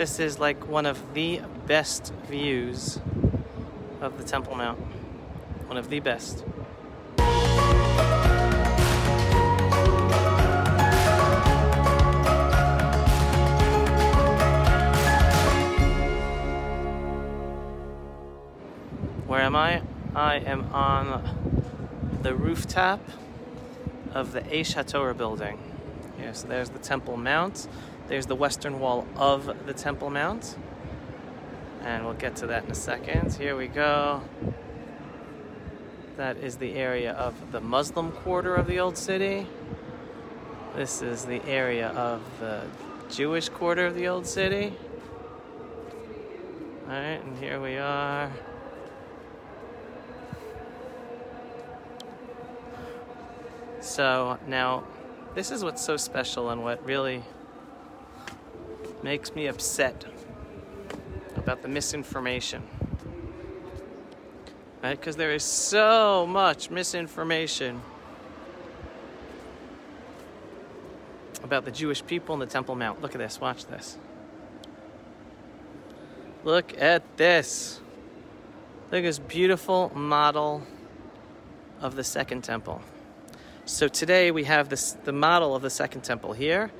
This is like one of the best views of the Temple Mount. One of the best. Where am I? I am on the rooftop of the Aish HaTorah building. Yes, there's the Temple Mount. There's the western wall of the Temple Mount. And we'll get to that in a second. Here we go. That is the area of the Muslim quarter of the Old City. This is the area of the Jewish quarter of the Old City. Alright, and here we are. So now, this is what's so special and what really makes me upset about the misinformation. Right? Because there is so much misinformation about the Jewish people and the Temple Mount. Look at this, watch this. Look at this. Look at this beautiful model of the Second Temple. So today we have this, the model of the Second Temple here,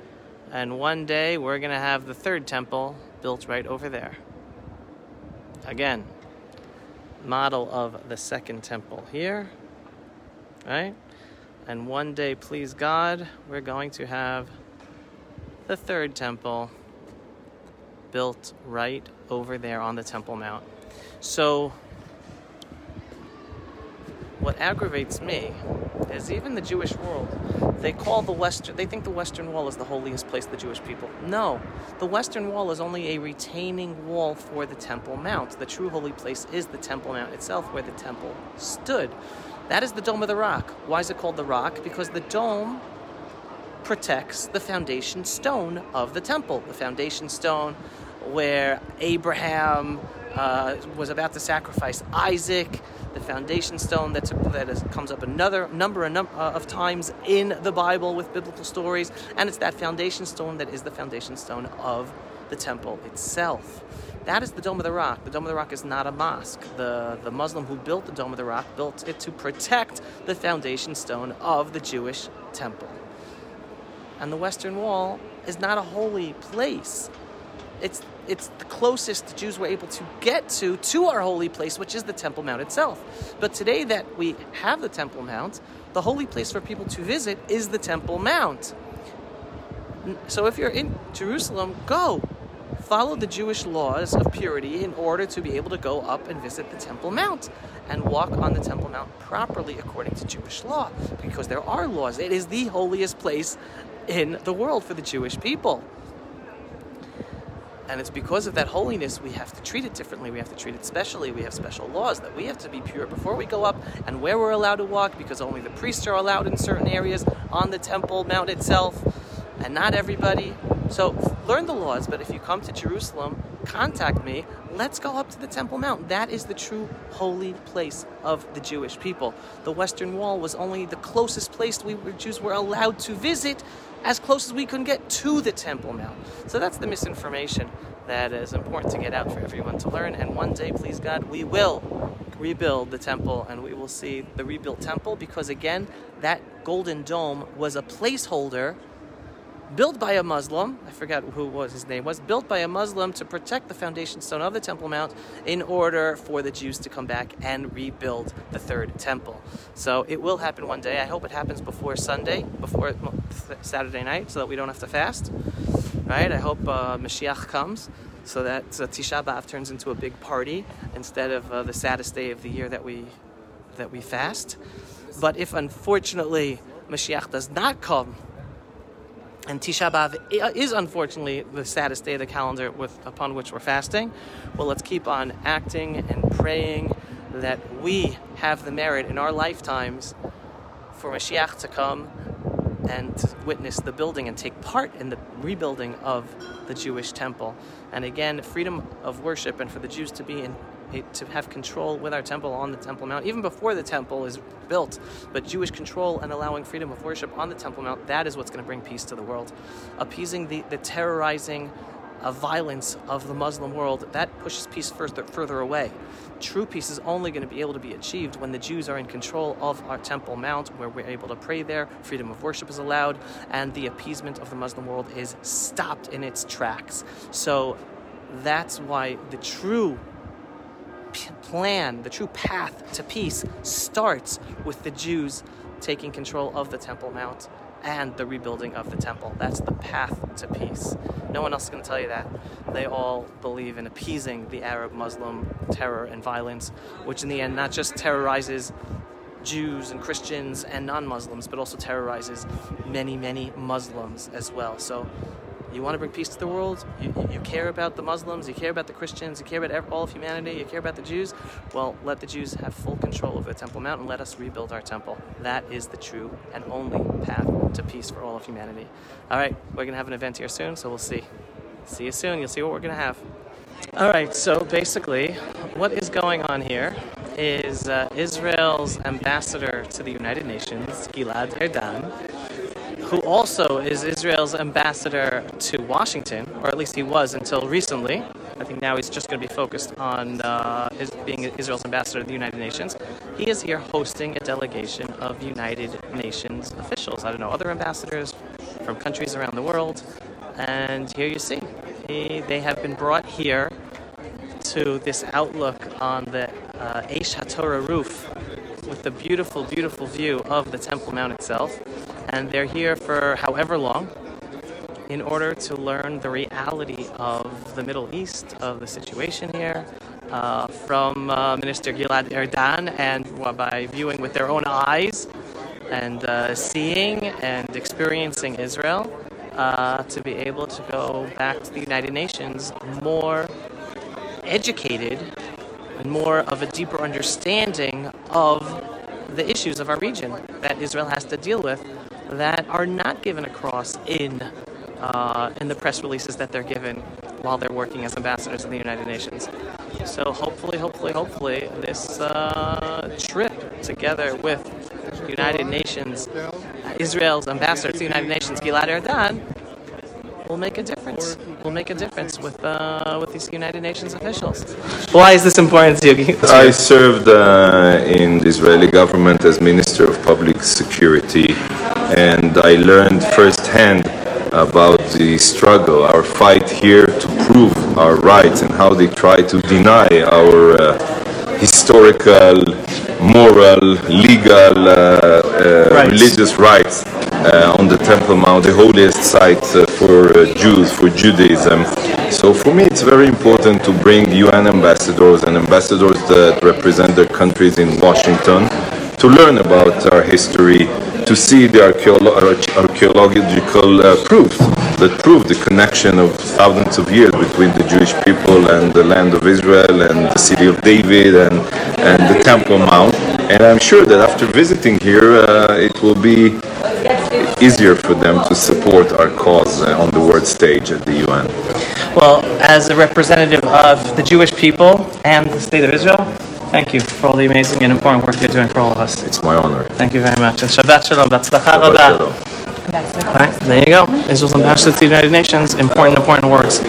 and one day we're going to have the Third Temple built right over there. Again, model of the Second Temple here, right? And one day, please God, we're going to have the Third Temple built right over there on the Temple Mount. So, what aggravates me is even the Jewish world, they call the Western, they think the Western Wall is the holiest place of the Jewish people. No, the Western Wall is only a retaining wall for the Temple Mount. The true holy place is the Temple Mount itself, where the temple stood. That is the Dome of the Rock. Why is it called the Rock? Because the dome protects the foundation stone of the temple. The foundation stone where Abraham uh, was about to sacrifice Isaac, the foundation stone that, that is, comes up another number uh, of times in the Bible with biblical stories, and it's that foundation stone that is the foundation stone of the temple itself. That is the Dome of the Rock. The Dome of the Rock is not a mosque. The, the Muslim who built the Dome of the Rock built it to protect the foundation stone of the Jewish temple. And the Western Wall is not a holy place. It's it's the closest the Jews were able to get to to our holy place, which is the Temple Mount itself. But today that we have the Temple Mount, the holy place for people to visit is the Temple Mount. So if you're in Jerusalem, go. Follow the Jewish laws of purity in order to be able to go up and visit the Temple Mount and walk on the Temple Mount properly according to Jewish law, because there are laws. It is the holiest place in the world for the Jewish people. And it's because of that holiness we have to treat it differently. We have to treat it specially. We have special laws that we have to be pure before we go up and where we're allowed to walk because only the priests are allowed in certain areas on the Temple Mount itself and not everybody. So learn the laws, but if you come to Jerusalem, contact me. Let's go up to the Temple Mount. That is the true holy place of the Jewish people. The Western Wall was only the closest place we Jews were allowed to visit as close as we could get to the Temple Mount. So that's the misinformation that is important to get out for everyone to learn. And one day, please God, we will rebuild the temple and we will see the rebuilt temple because, again, that golden dome was a placeholder built by a Muslim, I forgot who was his name was, built by a Muslim to protect the foundation stone of the Temple Mount in order for the Jews to come back and rebuild the third temple. So it will happen one day. I hope it happens before Sunday, before Saturday night, so that we don't have to fast. Right? I hope uh, Mashiach comes so that uh, Tisha B'Av turns into a big party instead of uh, the saddest day of the year that we that we fast. But if unfortunately Mashiach does not come and Tisha B'Av is unfortunately the saddest day of the calendar with, upon which we're fasting. Well, let's keep on acting and praying that we have the merit in our lifetimes for Mashiach to come and witness the building and take part in the rebuilding of the Jewish temple. And again, freedom of worship and for the Jews to be in to have control with our temple on the Temple Mount, even before the temple is built. But Jewish control and allowing freedom of worship on the Temple Mount, that is what's going to bring peace to the world. Appeasing the, the terrorizing uh, violence of the Muslim world, that pushes peace further, further away. True peace is only going to be able to be achieved when the Jews are in control of our Temple Mount, where we're able to pray there, freedom of worship is allowed, and the appeasement of the Muslim world is stopped in its tracks. So that's why the true plan, the true path to peace starts with the Jews taking control of the Temple Mount and the rebuilding of the temple. That's the path to peace. No one else is going to tell you that. They all believe in appeasing the Arab Muslim terror and violence, which in the end not just terrorizes Jews and Christians and non Muslims, but also terrorizes many, many Muslims as well. So you want to bring peace to the world, you, you care about the Muslims, you care about the Christians, you care about all of humanity, you care about the Jews, well, let the Jews have full control over the Temple Mount and let us rebuild our temple. That is the true and only path to peace for all of humanity. All right, we're going to have an event here soon, so we'll see. See you soon. You'll see what we're going to have. All right, so basically, what is going on here is uh, Israel's ambassador to the United Nations, Gilad Erdan, who also is Israel's ambassador to Washington, or at least he was until recently. I think now he's just going to be focused on uh, his, being Israel's ambassador to the United Nations. He is here hosting a delegation of United Nations officials. I don't know, other ambassadors from countries around the world. And here you see, he, they have been brought here to this outlook on the uh, Aish HaTorah roof with the beautiful, beautiful view of the Temple Mount itself and they're here for however long in order to learn the reality of the Middle East, of the situation here, uh, from uh, Minister Gilad Erdan, and well, by viewing with their own eyes and uh, seeing and experiencing Israel, uh, to be able to go back to the United Nations more educated and more of a deeper understanding of the issues of our region that Israel has to deal with that are not given across in uh, in the press releases that they're given while they're working as ambassadors in the United Nations. So hopefully, hopefully, hopefully, this uh, trip together with United Nations, Israel's ambassador to the United Nations, Gilad Erdan, will make a difference. Will make a difference with uh, with these United Nations officials. Why is this important to you? I served uh, in the Israeli government as Minister of Public Security and I learned firsthand about the struggle, our fight here to prove our rights, and how they try to deny our uh, historical, moral, legal, uh, uh, Rights. religious rights uh, on the Temple Mount, the holiest site uh, for uh, Jews, for Judaism. So for me, it's very important to bring UN ambassadors and ambassadors that represent their countries in Washington to learn about our history, to see the archaeological uh, proofs that prove the connection of thousands of years between the Jewish people and the land of Israel and the city of David and, and the Temple Mount. And I'm sure that after visiting here, uh, it will be easier for them to support our cause uh, on the world stage at the UN. Well, as a representative of the Jewish people and the state of Israel, thank you for all the amazing and important work you're doing for all of us. It's my honor. Thank you very much. And Shabbat Shalom. Batzlacha rabah. shalom. There you go. Israel's ambassador to the United Nations. Important, important words.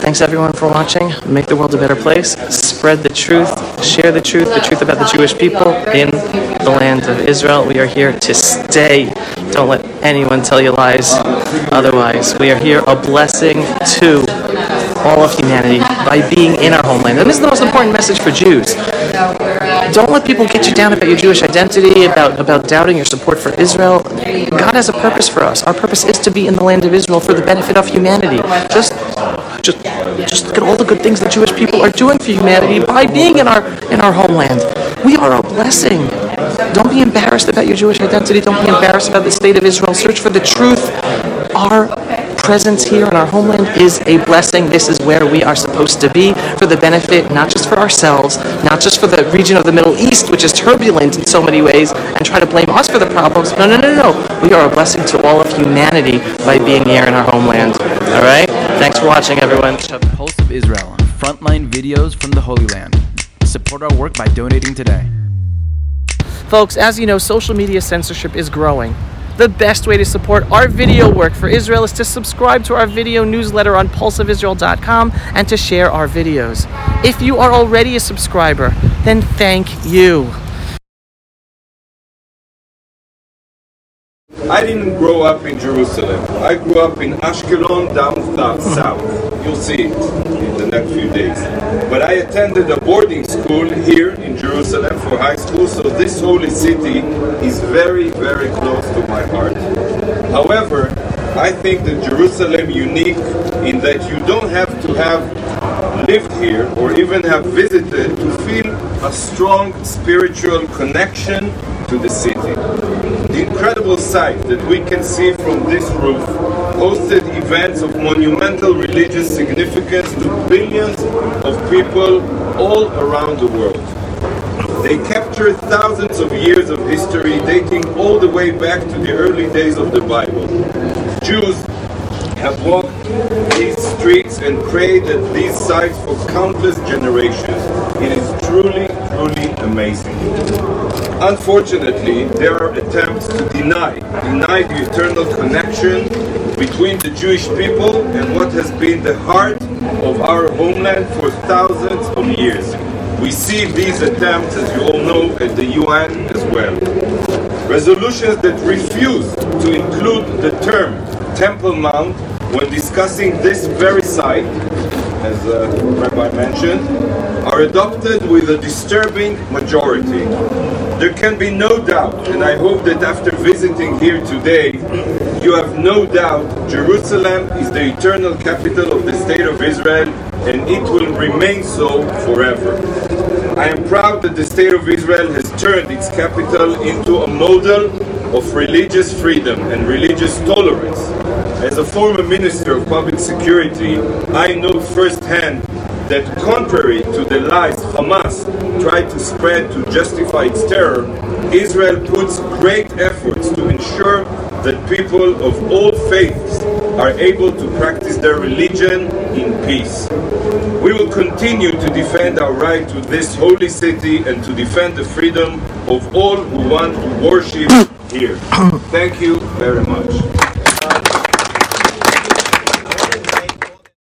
Thanks everyone for watching. Make the world a better place. Spread the truth. Share the truth. The truth about the Jewish people in the land of Israel. We are here to stay. Don't let anyone tell you lies. Otherwise, we are here a blessing to all of humanity by being in our homeland. And this is the most important message for Jews. Don't let people get you down about your Jewish identity, about, about doubting your support for Israel. God has a purpose for us. Our purpose is to be in the land of Israel for the benefit of humanity. Just just just look at all the good things the Jewish people are doing for humanity by being in our in our homeland. We are a blessing. Don't be embarrassed about your Jewish identity. Don't be embarrassed about the state of Israel. Search for the truth. Our presence here in our homeland is a blessing. This is where we are supposed to be for the benefit, not just for ourselves, not just for the region of the Middle East, which is turbulent in so many ways, and try to blame us for the problems. No, no, no, no. We are a blessing to all of humanity by being here in our homeland. All right? Thanks for watching, everyone. Pulse of Israel, frontline videos from the Holy Land. Support our work by donating today. Folks, as you know, social media censorship is growing. The best way to support our video work for Israel is to subscribe to our video newsletter on pulseofisrael.com and to share our videos. If you are already a subscriber, then thank you. I didn't grow up in Jerusalem. I grew up in Ashkelon, down south. You'll see it next few days. But I attended a boarding school here in Jerusalem for high school, so this holy city is very, very close to my heart. However, I think that Jerusalem unique in that you don't have to have lived here or even have visited to feel a strong spiritual connection to the city. The incredible sight that we can see from this roof hosted events of monumental religious significance to billions of people all around the world. They capture thousands of years of history dating all the way back to the early days of the Bible. Jews have walked these streets and prayed at these sites for countless generations. It is truly, truly amazing. Unfortunately, there are attempts to deny, deny the eternal connection between the Jewish people and what has been the heart of our homeland for thousands of years. We see these attempts, as you all know, at the UN as well. Resolutions that refuse to include the term Temple Mount when discussing this very site, as uh, Rabbi mentioned, are adopted with a disturbing majority. There can be no doubt, and I hope that after visiting here today, you have no doubt Jerusalem is the eternal capital of the State of Israel and it will remain so forever. I am proud that the State of Israel has turned its capital into a model of religious freedom and religious tolerance. As a former Minister of Public Security, I know firsthand that contrary to the lies Hamas tried to spread to justify its terror, Israel puts great efforts to ensure that people of all faiths are able to practice their religion in peace. We will continue to defend our right to this holy city and to defend the freedom of all who want to worship here. Thank you very much.